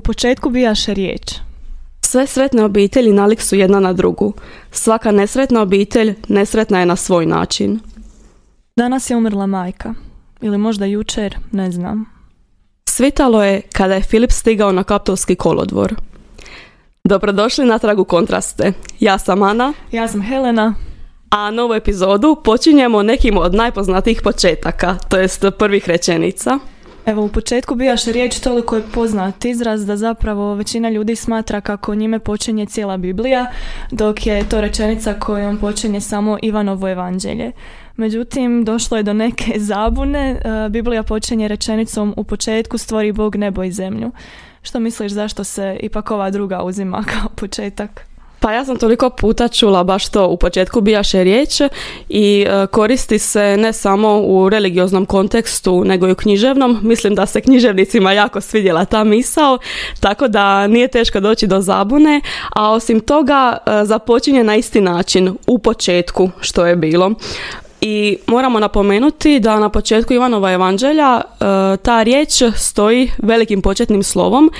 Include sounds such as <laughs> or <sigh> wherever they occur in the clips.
U početku bijaše riječ. Sve sretne obitelji nalik su jedna na drugu. Svaka nesretna obitelj nesretna je na svoj način. Danas je umrla majka. Ili možda jučer, ne znam. Svitalo je kada je Filip stigao na kaptolski kolodvor. Dobrodošli natrag u kontraste. Ja sam Ana. Ja sam Helena. A novu epizodu počinjemo nekim od najpoznatijih početaka, to jest prvih rečenica. Evo, u početku bijaš riječ toliko je poznat izraz da zapravo većina ljudi smatra kako njime počinje cijela Biblija, dok je to rečenica kojom počinje samo Ivanovo evanđelje. Međutim, došlo je do neke <laughs> zabune. E, Biblija počinje rečenicom u početku stvori Bog nebo i zemlju. Što misliš zašto se ipak ova druga uzima <laughs> kao početak? Pa ja sam toliko puta čula baš to u početku bijaše riječ i e, koristi se ne samo u religioznom kontekstu nego i u književnom. Mislim da se književnicima jako svidjela ta misao, tako da nije teško doći do zabune, a osim toga e, započinje na isti način u početku što je bilo. I moramo napomenuti da na početku Ivanova evanđelja e, ta riječ stoji velikim početnim slovom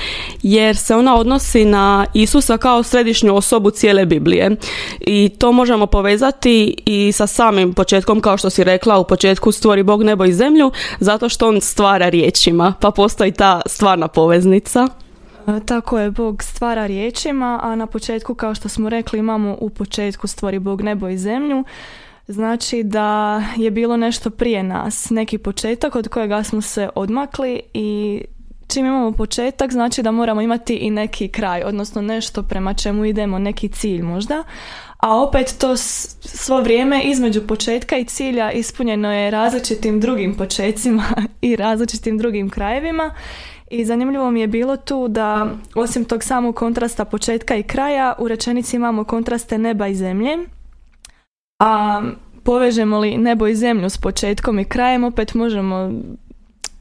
jer se ona odnosi na Isusa kao središnju osobu cijele Biblije. I to možemo povezati i sa samim početkom kao što si rekla u početku stvori Bog nebo i zemlju zato što on stvara riječima pa postoji ta stvarna poveznica. E, tako je, Bog stvara riječima, a na početku, kao što smo rekli, imamo u početku stvori Bog nebo i zemlju. Znači da je bilo nešto prije nas, neki početak od kojega smo se odmakli i čim imamo početak znači da moramo imati i neki kraj, odnosno nešto prema čemu idemo, neki cilj možda. A opet to svo vrijeme između početka i cilja ispunjeno je različitim drugim počecima <laughs> i različitim drugim krajevima. I zanimljivo mi je bilo tu da osim tog samog kontrasta početka i kraja u rečenici imamo kontraste neba i zemlje a povežemo li nebo i zemlju s početkom i krajem, opet možemo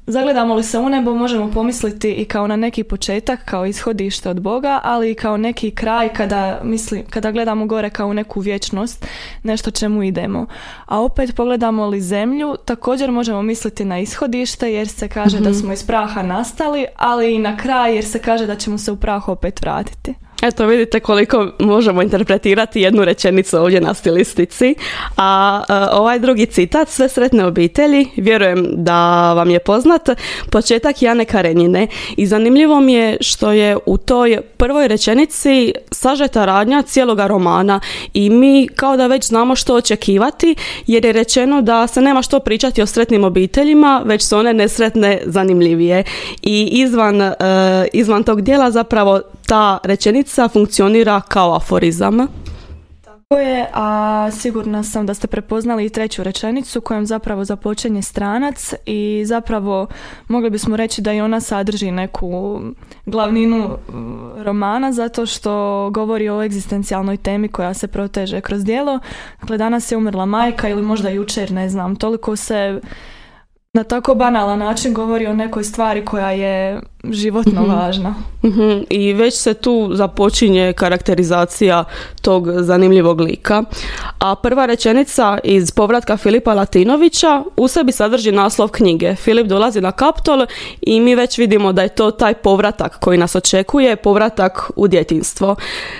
Zagledamo li se u nebo, možemo pomisliti i kao na neki početak, kao ishodište od Boga, ali i kao neki kraj kada, mislim, kada gledamo gore kao neku vječnost, nešto čemu idemo. A opet pogledamo li zemlju, također možemo misliti na ishodište jer se kaže da mhm. smo iz praha nastali, ali i na kraj jer se kaže da ćemo se u prah opet vratiti. Eto vidite koliko možemo interpretirati jednu rečenicu ovdje na stilistici. A, ovaj drugi citat, sve sretne obitelji, vjerujem da vam je poznat, početak Jane Karenjine. I zanimljivo mi je što je u toj prvoj rečenici sažeta radnja cijeloga romana i mi kao da već znamo što očekivati jer je rečeno da se nema što pričati o sretnim obiteljima, već su one nesretne zanimljivije. I izvan, e, izvan tog dijela zapravo ta rečenica funkcionira kao aforizam. Tako je, a sigurna sam da ste prepoznali i treću rečenicu kojom zapravo započinje stranac i zapravo mogli bismo reći da i ona sadrži neku glavninu romana zato što govori o egzistencijalnoj temi koja se proteže kroz djelo. Dakle, danas je umrla majka ili možda jučer, ne znam, toliko se na tako banalan način govori o nekoj stvari koja je životno mhm. važna. Mhm. I već se tu započinje karakterizacija tog zanimljivog lika. A prva rečenica iz povratka Filipa Latinovića u sebi sadrži naslov knjige. Filip dolazi na Kaptol i mi već vidimo da je to taj povratak koji nas očekuje, povratak u djetinstvo.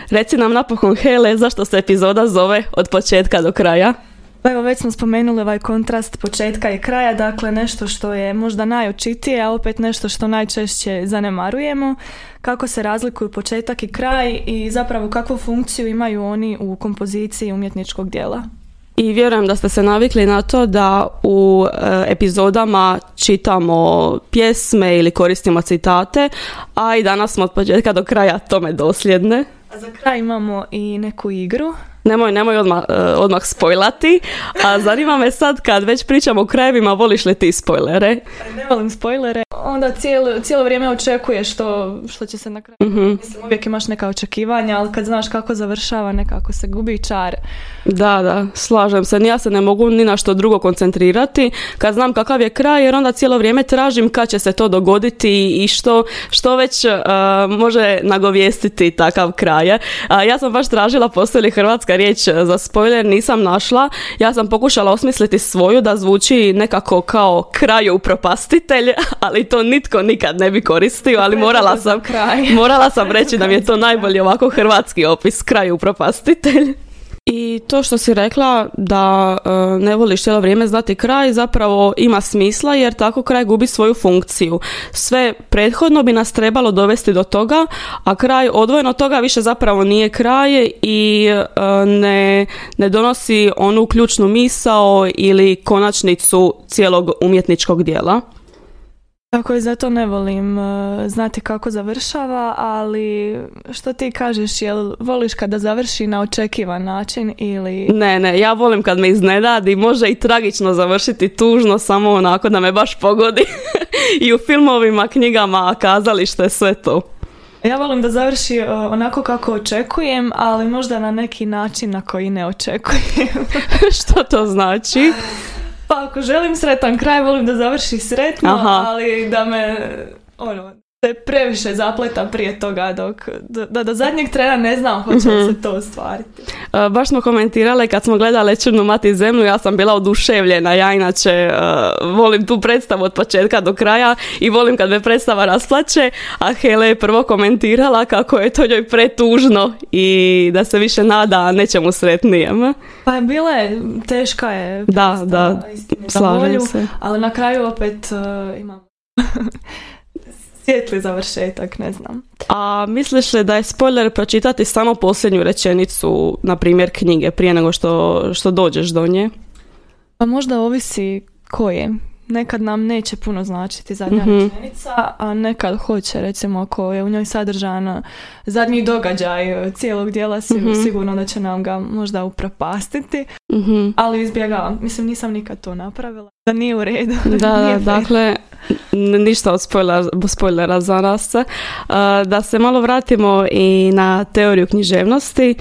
Reci nam napokon Hele zašto se epizoda zove od početka do kraja. Pa evo već smo spomenuli ovaj kontrast početka i kraja, dakle nešto što je možda najočitije, a opet nešto što najčešće zanemarujemo, kako se razlikuju početak i kraj i zapravo kakvu funkciju imaju oni u kompoziciji umjetničkog dijela. I vjerujem da ste se navikli na to da u e, epizodama čitamo pjesme ili koristimo citate, a i danas smo od početka do kraja tome dosljedne. A za kraj imamo i neku igru Nemoj, nemoj odmah, uh, odmah spojlati. A zanima me sad kad već pričamo o krajevima, voliš li ti spojlere? Ne volim spojlere. Onda cijelo, cijelo vrijeme očekuješ što, što će se na kraju. mm Mislim, uvijek imaš neka očekivanja, ali kad znaš kako završava, nekako se gubi čar. Da, da, slažem se. Ja se ne mogu ni na što drugo koncentrirati kad znam kakav je kraj, jer onda cijelo vrijeme tražim kad će se to dogoditi i što, što već uh, može nagovijestiti takav kraj. Uh, ja sam baš tražila postoji li hrvatska riječ za spoiler nisam našla. Ja sam pokušala osmisliti svoju da zvuči nekako kao kraju propastitelj, <laughs> ali to nitko nikad ne bi koristio, ali morala sam, morala <laughs> sam reći da mi je to najbolji ovako hrvatski opis kraju propastitelj. I to što si rekla da e, ne voliš cijelo vrijeme znati kraj zapravo ima smisla jer tako kraj gubi svoju funkciju. Sve prethodno bi nas trebalo dovesti do toga, a kraj odvojeno od toga više zapravo nije kraj i e, ne, ne donosi onu ključnu misao ili konačnicu cijelog umjetničkog dijela. Tako je, zato ne volim e, znati kako završava, ali što ti kažeš, jel voliš kada završi na očekivan način ili... Ne, ne, ja volim kad me iznenadi, može i tragično završiti tužno, samo onako da me baš pogodi. <laughs> I u filmovima, knjigama, kazalište, sve to. Ja volim da završi e, onako kako očekujem, ali možda na neki način na koji ne očekujem. <laughs> što to znači? <laughs> Pa ako želim sretan kraj, volim da završi sretno, ali da me, ono, se previše zapleta prije toga dok da do zadnjeg trena ne znam hoće li mhm. se to ostvariti. Uh, baš smo komentirale kad smo gledali Črnu mati zemlju, ja sam bila oduševljena. Ja inače uh, volim tu predstavu od početka do kraja i volim kad me predstava rasplače, a Hele je prvo komentirala kako je to njoj pretužno i da se više nada nečemu sretnijem. Pa je bila je, teška je da, da, slažem se. ali na kraju opet uh, imam <laughs> svijetli završetak, ne znam. A misliš li da je spoiler pročitati samo posljednju rečenicu, na primjer knjige, prije nego što, što dođeš do nje? Pa možda ovisi koje nekad nam neće puno značiti zadnja mm rečenica, a nekad hoće, recimo ako je u njoj sadržan zadnji događaj cijelog dijela, mm sigurno da će nam ga možda upropastiti, mm ali izbjegavam. Mislim, nisam nikad to napravila. Da nije u redu. Da, <laughs> dakle, ništa od spoilera, spoilera za nas. Da se malo vratimo i na teoriju književnosti.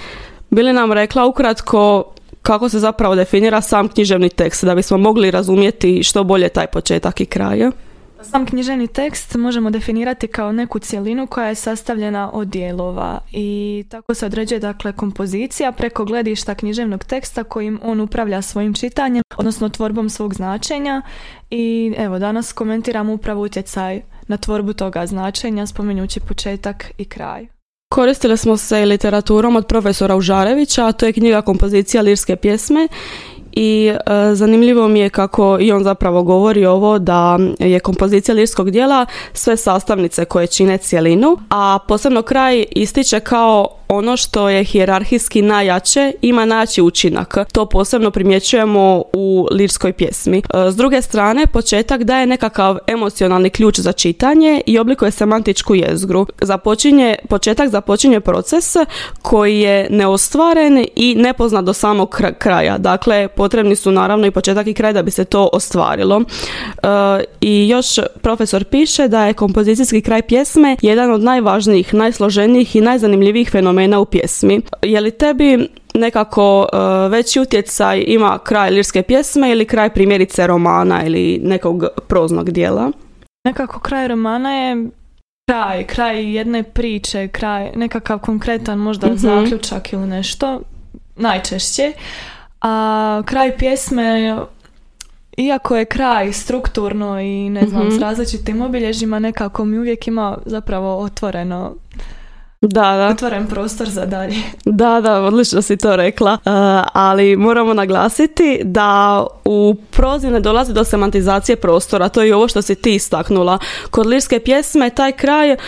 Bili nam rekla ukratko kako se zapravo definira sam književni tekst, da bismo mogli razumjeti što bolje taj početak i kraj. Sam književni tekst možemo definirati kao neku cjelinu koja je sastavljena od dijelova i tako se određuje dakle kompozicija preko gledišta književnog teksta kojim on upravlja svojim čitanjem, odnosno tvorbom svog značenja i evo danas komentiramo upravo utjecaj na tvorbu toga značenja spominjući početak i kraj. Koristili smo se literaturom od profesora Užarevića, a to je knjiga kompozicija lirske pjesme. I e, zanimljivo mi je kako i on zapravo govori ovo da je kompozicija lirskog dijela sve sastavnice koje čine cjelinu, a posebno kraj ističe kao ono što je hijerarhijski najjače ima naći učinak. To posebno primjećujemo u lirskoj pjesmi. E, s druge strane, početak daje nekakav emocionalni ključ za čitanje i oblikuje semantičku jezgru. Započinje, početak započinje proces koji je neostvaren i nepoznat do samog kraja. Dakle, potrebni su naravno i početak i kraj da bi se to ostvarilo. E, I još profesor piše da je kompozicijski kraj pjesme jedan od najvažnijih, najsloženijih i najzanimljivijih fenomena u pjesmi. Je li tebi nekako e, veći utjecaj ima kraj lirske pjesme ili kraj primjerice romana ili nekog proznog dijela? Nekako kraj romana je kraj, kraj jedne priče, kraj nekakav konkretan možda mm zaključak ili nešto, najčešće. A kraj pjesme, iako je kraj strukturno i ne znam, s mhm. različitim obilježjima, nekako mi uvijek ima zapravo otvoreno da, da. Otvoren prostor za dalje. Da, da, odlično si to rekla. Uh, ali moramo naglasiti da u prozi ne dolazi do semantizacije prostora. To je ovo što si ti istaknula. Kod lirske pjesme taj kraj uh,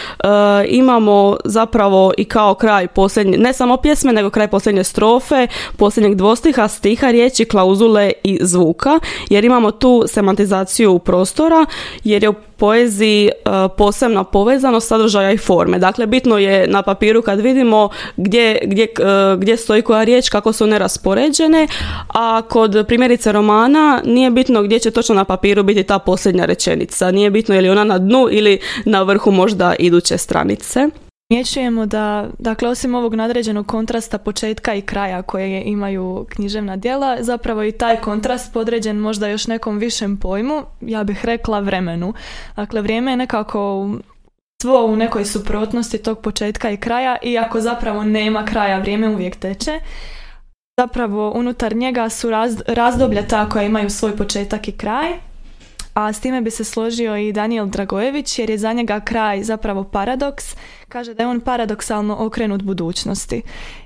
imamo zapravo i kao kraj posljednje, ne samo pjesme, nego kraj posljednje strofe, posljednjeg dvostiha, stiha, riječi, klauzule i zvuka. Jer imamo tu semantizaciju prostora, jer je u poeziji e, posebna povezanost sadržaja i forme. Dakle, bitno je na papiru kad vidimo gdje, gdje, e, gdje stoji koja riječ, kako su one raspoređene, a kod primjerice romana nije bitno gdje će točno na papiru biti ta posljednja rečenica. Nije bitno je li ona na dnu ili na vrhu možda iduće stranice. Primjećujemo da, dakle, osim ovog nadređenog kontrasta početka i kraja koje imaju književna djela, zapravo i taj kontrast podređen možda još nekom višem pojmu, ja bih rekla vremenu. Dakle, vrijeme je nekako svo u nekoj suprotnosti tog početka i kraja, iako zapravo nema kraja, vrijeme uvijek teče. zapravo unutar njega su razdoblja ta koja imaju svoj početak i kraj. A s time bi se složio i Daniel Dragojević jer je za njega kraj zapravo paradoks. Kaže da je on paradoksalno okrenut budućnosti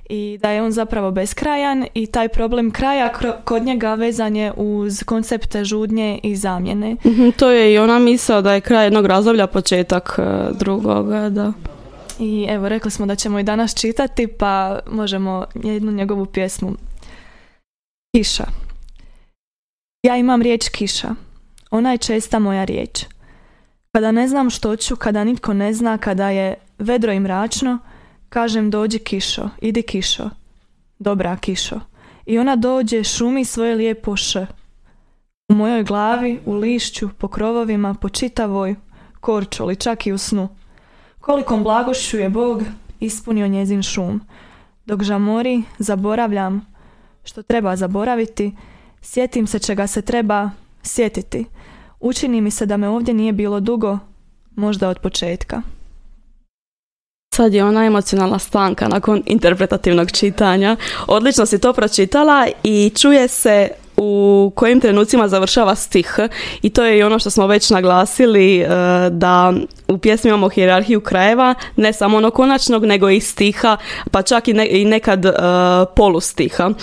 i da je on zapravo beskrajan i taj problem kraja kod njega vezan je uz koncepte žudnje i zamjene. Mhm, to je i ona misao da je kraj jednog razdoblja početak e, drugoga, da. I evo, rekli smo da ćemo i danas čitati, pa možemo jednu njegovu pjesmu. Kiša. Ja imam riječ kiša. Ona je česta moja riječ. Kada ne znam što ću, kada nitko ne zna, kada je vedro i mračno, kažem dođi kišo, idi kišo. Dobra kišo. I ona dođe, šumi svoje lijepo š. U mojoj glavi, u lišću, po krovovima, po čitavoj, korčoli, čak i u snu. Kolikom blagošću je Bog ispunio njezin šum. Dok žamori, zaboravljam što treba zaboraviti, sjetim se čega se treba sjetiti. Učini mi se da me ovdje nije bilo dugo, možda od početka. Sad je ona emocionalna stanka nakon interpretativnog čitanja. Odlično si to pročitala i čuje se u kojim trenucima završava stih i to je i ono što smo već naglasili e, da u pjesmi imamo hijerarhiju krajeva, ne samo onog konačnog nego i stiha, pa čak i, nekad uh, polustiha. Uh,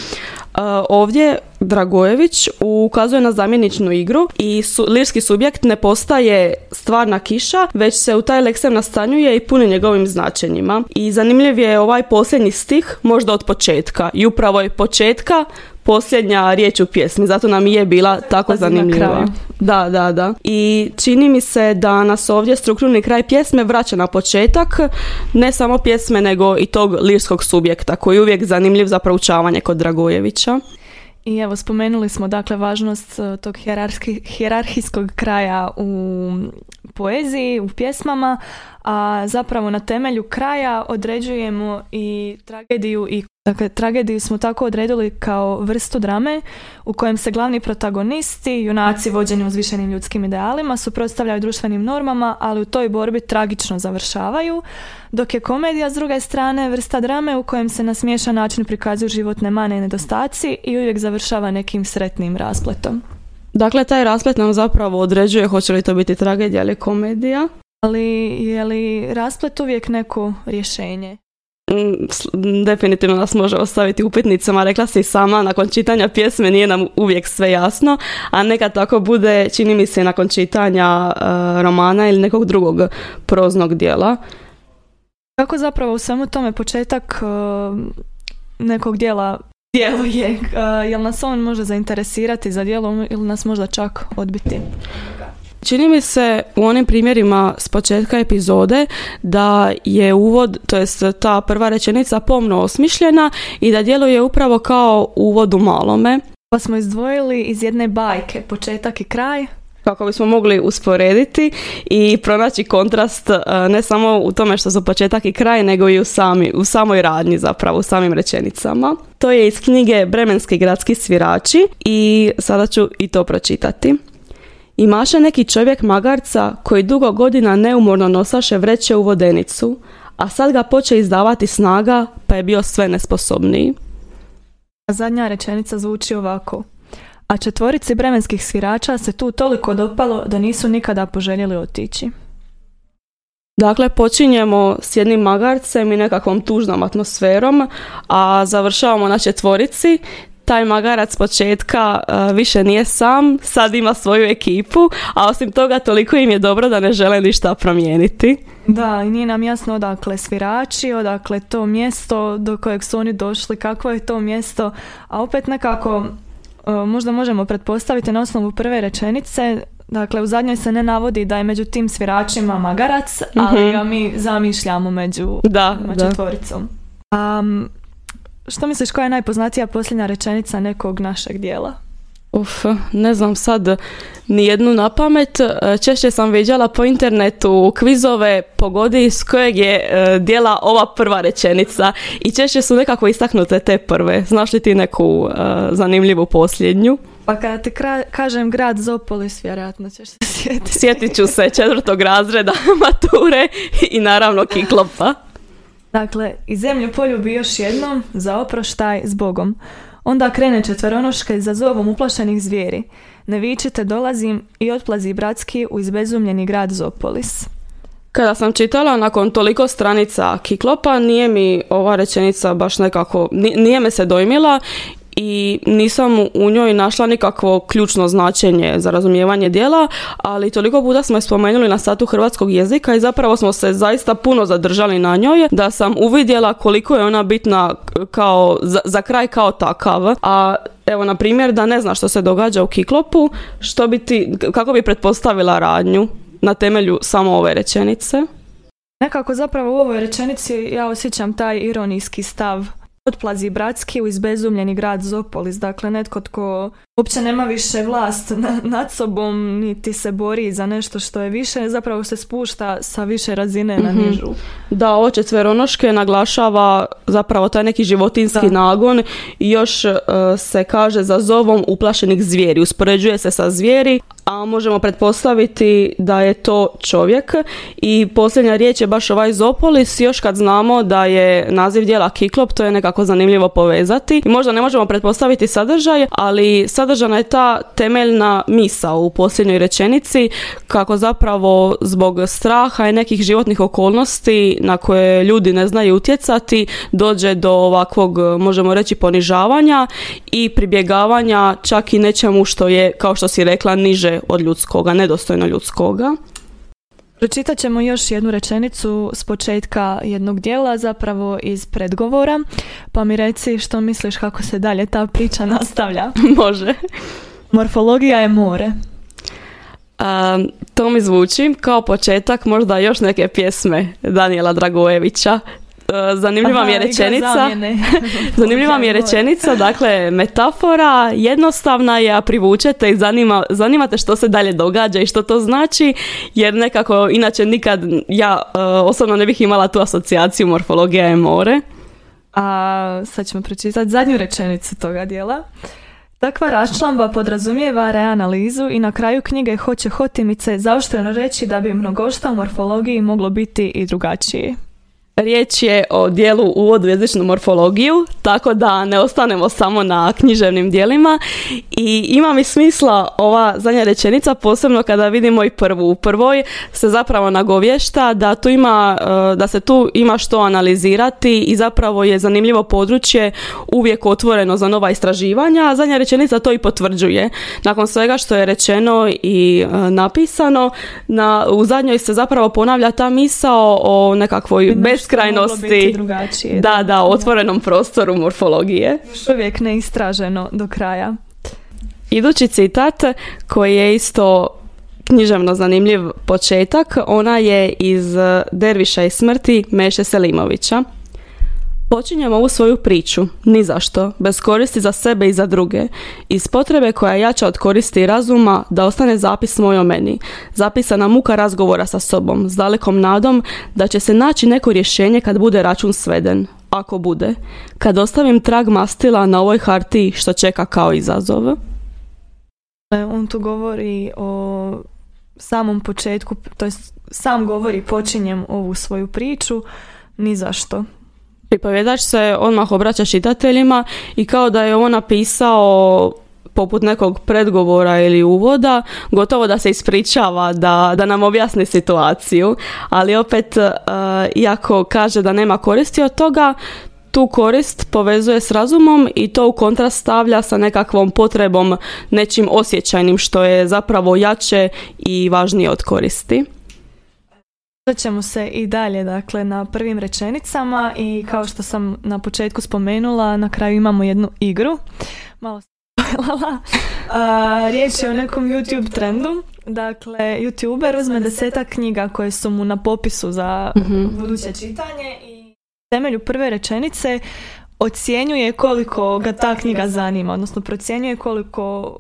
ovdje Dragojević ukazuje na zamjeničnu igru i su, lirski subjekt ne postaje stvarna kiša, već se u taj leksem nastanjuje i puni njegovim značenjima. I zanimljiv je ovaj posljednji stih, možda od početka. I upravo je početka posljednja riječ u pjesmi, zato nam je bila tako zanimljiva. Da, da, da. I čini mi se da nas ovdje strukturni kraj pjesme vraća na početak, ne samo pjesme, nego i tog lirskog subjekta, koji je uvijek zanimljiv za proučavanje kod Dragojevića. I evo, spomenuli smo dakle važnost e, tog hjerarhijskog kraja u poeziji, u pjesmama, a zapravo na temelju kraja određujemo i tragediju i Dakle, tragediju smo tako odredili kao vrstu drame u kojem se glavni protagonisti, junaci vođeni uzvišenim ljudskim idealima, suprotstavljaju društvenim normama, ali u toj borbi tragično završavaju, dok je komedija s druge strane vrsta drame u kojem se na smiješan način prikazuju životne mane i nedostaci i uvijek završava nekim sretnim raspletom. Dakle, taj rasplet nam zapravo određuje hoće li to biti tragedija ili komedija. Ali je li rasplet uvijek neko rješenje? Mm, definitivno nas može ostaviti upitnicama, rekla si sama, nakon čitanja pjesme nije nam uvijek sve jasno, a nekad tako bude, čini mi se, nakon čitanja uh, romana ili nekog drugog proznog dijela. Kako zapravo u svemu tome početak uh, nekog dijela djeluje? Uh, jel nas on može zainteresirati za djelo ili nas možda čak odbiti? Čini mi se u onim primjerima s početka epizode da je uvod, to jest ta prva rečenica pomno osmišljena i da djeluje upravo kao uvod u malome. Pa smo izdvojili iz jedne bajke početak i kraj, kako bismo mogli usporediti i pronaći kontrast e, ne samo u tome što su početak i kraj, nego i u, sami, u samoj radnji zapravo, u samim rečenicama. To je iz knjige Bremenski gradski svirači i sada ću i to pročitati. Imaše neki čovjek magarca koji dugo godina neumorno nosaše vreće u vodenicu, a sad ga poče izdavati snaga pa je bio sve nesposobniji. Zadnja rečenica zvuči ovako. A četvorici bremenskih svirača se tu toliko dopalo da nisu nikada poželjeli otići. Dakle, počinjemo s jednim magarcem i nekakvom tužnom atmosferom, a završavamo na četvorici taj magarac početka uh, više nije sam, sad ima svoju ekipu, a osim toga toliko im je dobro da ne žele ništa promijeniti. Da, i nije nam jasno odakle svirači, odakle to mjesto do kojeg su oni došli, kakvo je to mjesto, a opet nekako uh, možda možemo pretpostaviti na osnovu prve rečenice Dakle, u zadnjoj se ne navodi da je među tim sviračima magarac, ali mhm. ga mi zamišljamo među da, četvoricom. Um, što misliš koja je najpoznatija posljednja rečenica nekog našeg dijela? Uf, ne znam sad ni jednu na pamet. E, češće sam viđala po internetu kvizove pogodi s kojeg je e, dijela ova prva rečenica i češće su nekako istaknute te prve. Znaš li ti neku e, zanimljivu posljednju? Pa kada ti kažem grad Zopolis, vjerojatno ćeš se sjetiti. Sjetit ću se četvrtog razreda <laughs> mature i naravno kiklopa. Dakle, i zemlju poljubi još jednom za oproštaj s Bogom. Onda krene četveronoška za zovom uplašenih zvijeri. Ne vičite, dolazim i otplazi bratski u izbezumljeni grad Zopolis. Kada sam čitala nakon toliko stranica Kiklopa, nije mi ova rečenica baš nekako, nije me se dojmila i nisam u njoj našla nikakvo ključno značenje za razumijevanje dijela, ali toliko puta smo je spomenuli na satu hrvatskog jezika i zapravo smo se zaista puno zadržali na njoj da sam uvidjela koliko je ona bitna kao za, za kraj kao takav. A evo na primjer da ne zna što se događa u Kiklopu, što bi ti, kako bi pretpostavila radnju na temelju samo ove rečenice? Nekako zapravo u ovoj rečenici ja osjećam taj ironijski stav Otplazi bratski u izbezumljeni grad Zopolis, dakle netko tko uopće nema više vlast nad sobom, niti se bori za nešto što je više, zapravo se spušta sa više razine na mhm. nižu. Da, ovo četveronoške naglašava zapravo taj neki životinski nagon i još e, se kaže za zovom uplašenih zvijeri, uspoređuje se sa zvijeri, a možemo pretpostaviti da je to čovjek. I posljednja riječ je baš ovaj Zopolis, još kad znamo da je naziv dijela Kiklop, to je nekako zanimljivo povezati. I možda ne možemo pretpostaviti sadržaj, ali sadržana je ta temeljna misa u posljednjoj rečenici kako zapravo zbog straha i nekih životnih okolnosti na koje ljudi ne znaju utjecati dođe do ovakvog možemo reći ponižavanja i pribjegavanja čak i nečemu što je kao što si rekla niže od ljudskoga, nedostojno ljudskoga. Pročitat ćemo još jednu rečenicu s početka jednog dijela, zapravo iz predgovora, pa mi reci što misliš kako se dalje ta priča nastavlja. <laughs> Može. Morfologija je more. to mi zvuči kao početak možda još neke pjesme Daniela Dragojevića E, zanimljiva mi je rečenica. <laughs> zanimljiva mi je rečenica, dakle metafora jednostavna je, a privučete i zanima, zanimate što se dalje događa i što to znači, jer nekako inače nikad ja uh, osobno ne bih imala tu asocijaciju morfologija je more. A sad ćemo pročitati zadnju rečenicu toga dijela. Takva raščlamba podrazumijeva reanalizu i na kraju knjige hoće hotimice zaoštreno reći da bi mnogošta u morfologiji moglo biti i drugačije. Riječ je o dijelu uvodu u jezičnu morfologiju, tako da ne ostanemo samo na književnim dijelima i ima mi smisla ova zadnja rečenica, posebno kada vidimo i prvu. U prvoj se zapravo nagovješta da, tu ima, e, da se tu ima što analizirati i zapravo je zanimljivo područje uvijek otvoreno za nova istraživanja, a zadnja rečenica to i potvrđuje. Nakon svega što je rečeno i e, napisano, na, u zadnjoj se zapravo ponavlja ta misao o nekakvoj bez beskrajnosti. Da, da, otvorenom prostoru morfologije. Još uvijek neistraženo do kraja. Idući citat koji je isto književno zanimljiv početak, ona je iz Derviša i smrti Meše Selimovića. Počinjemo ovu svoju priču, ni zašto, bez koristi za sebe i za druge, iz potrebe koja jača od koristi razuma da ostane zapis moj o meni, zapisana muka razgovora sa sobom, s dalekom nadom da će se naći neko rješenje kad bude račun sveden, ako bude, kad ostavim trag mastila na ovoj hartiji što čeka kao izazov. E, on tu govori o samom početku, to jest sam govori počinjem ovu svoju priču, ni zašto. Pripovjedač se odmah obraća čitateljima i kao da je on napisao poput nekog predgovora ili uvoda, gotovo da se ispričava, da, da nam objasni situaciju, ali opet, uh, iako kaže da nema koristi od toga, tu korist povezuje s razumom i to u kontrast stavlja sa nekakvom potrebom nečim osjećajnim što je zapravo jače i važnije od koristi ćemo se i dalje dakle na prvim rečenicama i kao što sam na početku spomenula na kraju imamo jednu igru. Malo <laughs> riječ je o nekom YouTube trendu. Dakle youtuber uzme desetak knjiga koje su mu na popisu za mm buduće čitanje i temelju prve rečenice ocjenjuje koliko ga ta knjiga zanima odnosno procjenjuje koliko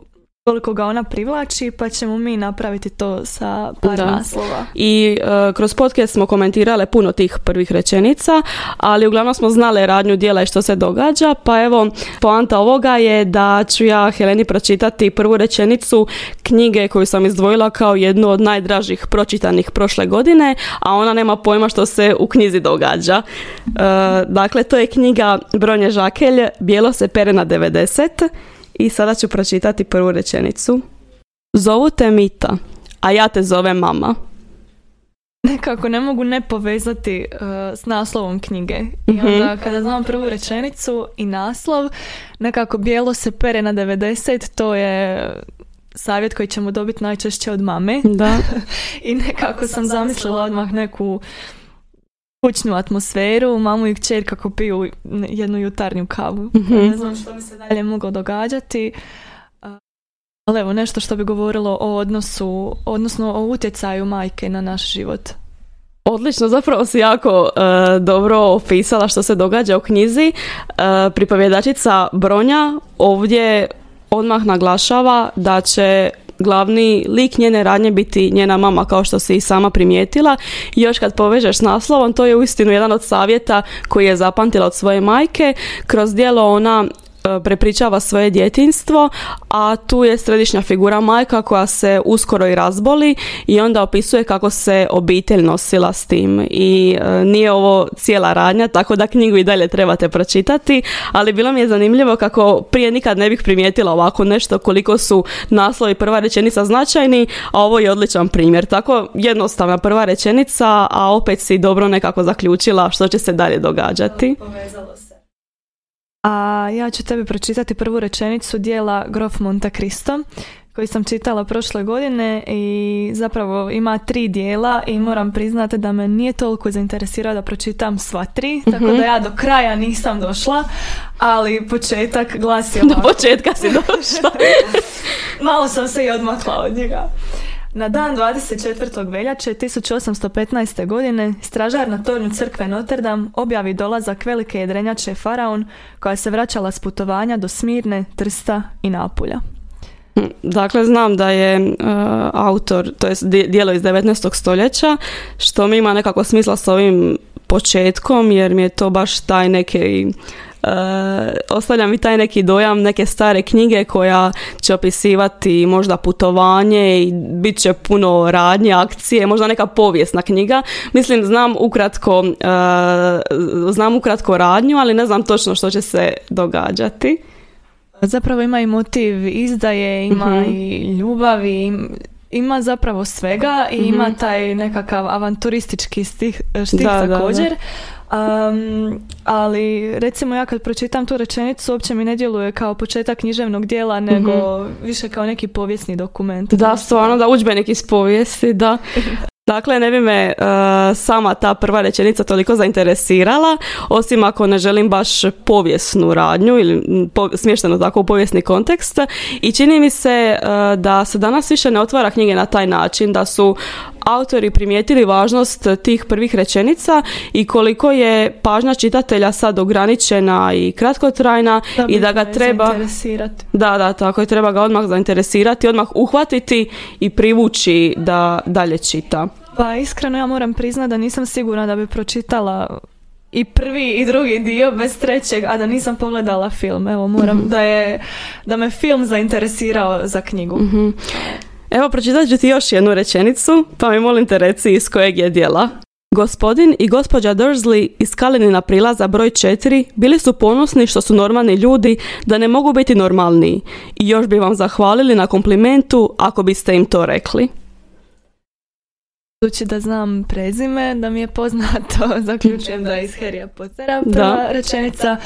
koliko ga ona privlači, pa ćemo mi napraviti to sa par Da. naslova. I e, kroz podcast smo komentirale puno tih prvih rečenica, ali uglavnom smo znale radnju dijela i što se događa, pa evo, poanta ovoga je da ću ja Heleni pročitati prvu rečenicu knjige koju sam izdvojila kao jednu od najdražih pročitanih prošle godine, a ona nema pojma što se u knjizi događa. E, dakle, to je knjiga Bronje Žakelj, Bijelo se pere na 90 i sada ću pročitati prvu rečenicu. Zovu te Mita, a ja te zovem mama. <laughs> Nekako ne mogu ne povezati uh, s naslovom knjige. I Mhm. onda kada znam prvu rečenicu i naslov, nekako bijelo se pere na 90, to je savjet koji ćemo dobiti najčešće od mame. Da. <laughs> I nekako sam zamislila odmah neku kućnu atmosferu, mamu i kćer kako piju jednu jutarnju kavu. Mhm. Ne znam što bi se dalje moglo događati. Ali evo, nešto što bi govorilo o odnosu, odnosno o utjecaju majke na naš život. Odlično, zapravo si jako e, dobro opisala što se događa u knjizi. E, pripovjedačica Bronja ovdje odmah naglašava da će glavni lik njene radnje biti njena mama kao što si i sama primijetila. I još kad povežeš s naslovom to je uistinu jedan od savjeta koji je zapamtila od svoje majke. Kroz djelo ona prepričava svoje djetinstvo, a tu je središnja figura majka koja se uskoro i razboli i onda opisuje kako se obitelj nosila s tim i e, nije ovo cijela radnja, tako da knjigu i dalje trebate pročitati, ali bilo mi je zanimljivo kako prije nikad ne bih primijetila ovako nešto koliko su naslov i prva rečenica značajni, a ovo je odličan primjer. Tako jednostavna prva rečenica, a opet si dobro nekako zaključila što će se dalje događati. A ja ću tebi pročitati prvu rečenicu dijela Grof Monte Cristo koji sam čitala prošle godine i zapravo ima tri dijela i moram priznati da me nije toliko zainteresirao da pročitam sva tri, tako da ja do kraja nisam došla, ali početak glasi <laughs> Do ovako. početka si došla. <laughs> Malo sam se i odmakla od njega. Na dan 24. veljače 1815. godine stražar na tornju crkve Notre Dame objavi dolazak velike jedrenjače Faraon koja se vraćala s putovanja do Smirne, Trsta i Napulja. Dakle, znam da je e, autor, to je dijelo iz 19. stoljeća, što mi ima nekako smisla s ovim početkom, jer mi je to baš taj neki ostavlja mi taj neki dojam neke stare knjige koja će opisivati možda putovanje i bit će puno radnje, akcije, možda neka povijesna knjiga. Mislim, znam ukratko, e, znam ukratko radnju, ali ne znam točno što će se događati. Zapravo ima i motiv izdaje, ima Mhm. i ljubavi, im- ima zapravo svega i ima taj nekakav avanturistički stih, štih Da, da, da. Um, ali recimo ja kad pročitam tu rečenicu uopće mi ne djeluje kao početak književnog dijela nego više kao neki povijesni dokument. Da, stvarno da udžbenik iz povijesti, da. <laughs> Dakle, ne bi me e, sama ta prva rečenica toliko zainteresirala, osim ako ne želim baš povijesnu radnju ili po, smješteno tako u povijesni kontekst. I čini mi se e, da se danas više ne otvara knjige na taj način, da su autori primijetili važnost tih prvih rečenica i koliko je pažnja čitatelja sad ograničena i kratkotrajna i da ga treba... zainteresirati. Da, da, tako je, treba ga odmah zainteresirati, odmah uhvatiti i privući da dalje čita. Pa iskreno ja moram priznati da nisam sigurna da bi pročitala i prvi i drugi dio bez trećeg, a da nisam pogledala film. Evo, moram da je, da me film zainteresirao za knjigu. Evo, pročitat ću ti još jednu rečenicu, pa mi molim te reci iz kojeg je dijela. Gospodin i gospođa Dursley iz Kalinina prilaza broj 4 bili su ponosni što su normalni ljudi da ne mogu biti normalniji i još bi vam zahvalili na komplimentu ako biste im to rekli. Budući da znam prezime, da mi je poznato, <laughs> zaključujem da je iz Harrya Pottera prva Da. rečenica.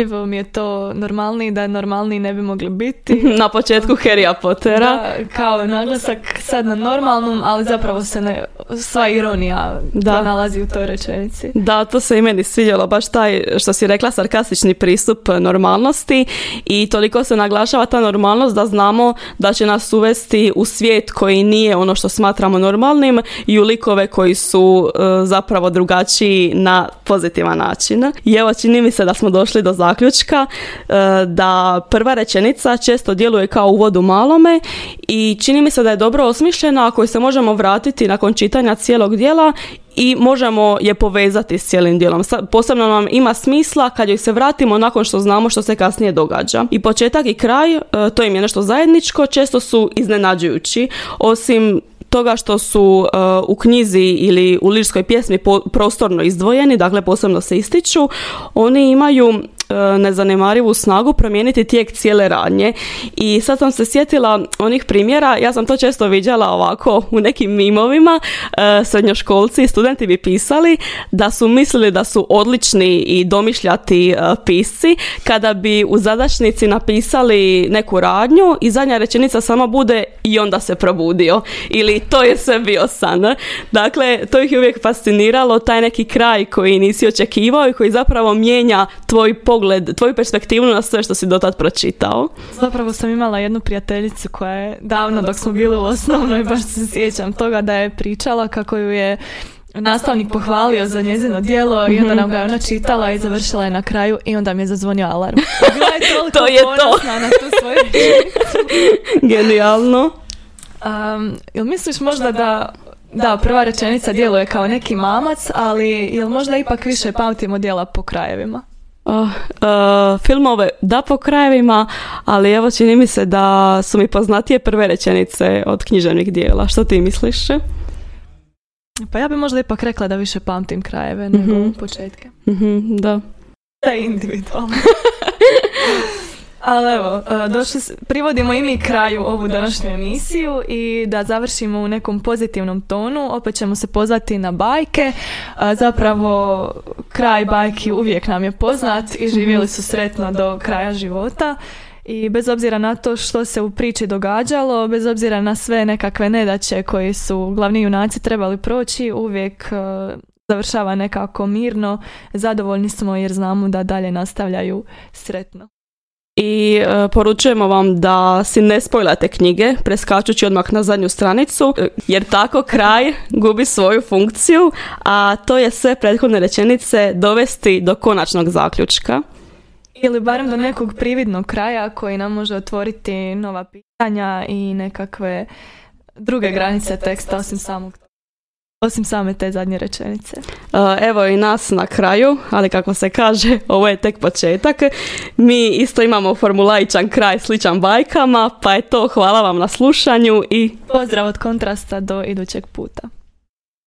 Evo mi je to normalniji, da normalniji ne bi mogli biti. <laughs> Na početku Harrya Pottera. Da, kao naglasak sad na normalnom, ali zapravo se ne, sva ironija Da. nalazi u toj rečenici. Da, to se i meni svidjelo, baš taj, što si rekla, sarkastični pristup normalnosti i toliko se naglašava ta normalnost da znamo da će nas uvesti u svijet koji nije ono što smatramo normalnim i u likove koji su e, zapravo drugačiji na pozitivan način. I evo, čini mi se da smo došli do zaključka zaključka e, da prva rečenica često djeluje kao uvod u malome i čini mi se da je dobro osmišljena ako se možemo vratiti nakon čitanja cijelog dijela i možemo je povezati s cijelim dijelom. Posebno nam ima smisla kad joj se vratimo nakon što znamo što se kasnije događa. I početak i kraj, e, to im je nešto zajedničko, često su iznenađujući. Osim toga što su e, u knjizi ili u lirskoj pjesmi prostorno izdvojeni, dakle posebno se ističu, oni imaju nezanemarivu snagu promijeniti tijek cijele radnje. I sad sam se sjetila onih primjera, ja sam to često viđala ovako u nekim mimovima, e, srednjoškolci i studenti bi pisali da su mislili da su odlični i domišljati e, pisci kada bi u zadačnici napisali neku radnju i zadnja rečenica samo bude i onda se probudio ili to je sve bio san. Dakle, to ih je uvijek fasciniralo, taj neki kraj koji nisi očekivao i koji zapravo mijenja tvoj pogled pogled, tvoju perspektivu na sve što si dotad pročitao. Zapravo sam imala jednu prijateljicu koja je davno dok smo bili u osnovnoj, baš se sjećam toga da je pričala kako ju je nastavnik pohvalio za njezino djelo i onda nam ga je ona čitala i završila je na kraju i onda mi je zazvonio alarm. Bila je <laughs> to je to. na tu svoju Genijalno. Um, jel misliš možda da da, prva rečenica djeluje kao neki mamac, ali jel možda ipak više pamtimo djela po krajevima? Uh, filmove da po krajevima, ali evo čini mi se da su mi poznatije prve rečenice od književnih dijela. Što ti misliš? Pa ja bi možda ipak rekla da više pamtim krajeve nego mm početke. mm da. Da je individualno. <laughs> Ali evo, e, došli, privodimo i mi kraju ovu današnju emisiju i da završimo u nekom pozitivnom tonu, opet ćemo se pozvati na bajke. Zapravo, kraj bajki uvijek nam je poznat i živjeli su sretno do kraja života. I bez obzira na to što se u priči događalo, bez obzira na sve nekakve nedaće koji su glavni junaci trebali proći, uvijek e, završava nekako mirno. Zadovoljni smo jer znamo da dalje nastavljaju sretno i e, poručujemo vam da si ne spojlate knjige preskačući odmah na zadnju stranicu e, jer tako kraj gubi svoju funkciju, a to je sve prethodne rečenice dovesti do konačnog zaključka. Ili barem do nekog prividnog kraja koji nam može otvoriti nova pitanja i nekakve druge granice teksta osim samog osim same te zadnje rečenice. Evo i nas na kraju, ali kako se kaže, <laughs> ovo je tek početak. Mi isto imamo formulaičan kraj sličan bajkama, pa je to hvala vam na slušanju i pozdrav od kontrasta do idućeg puta.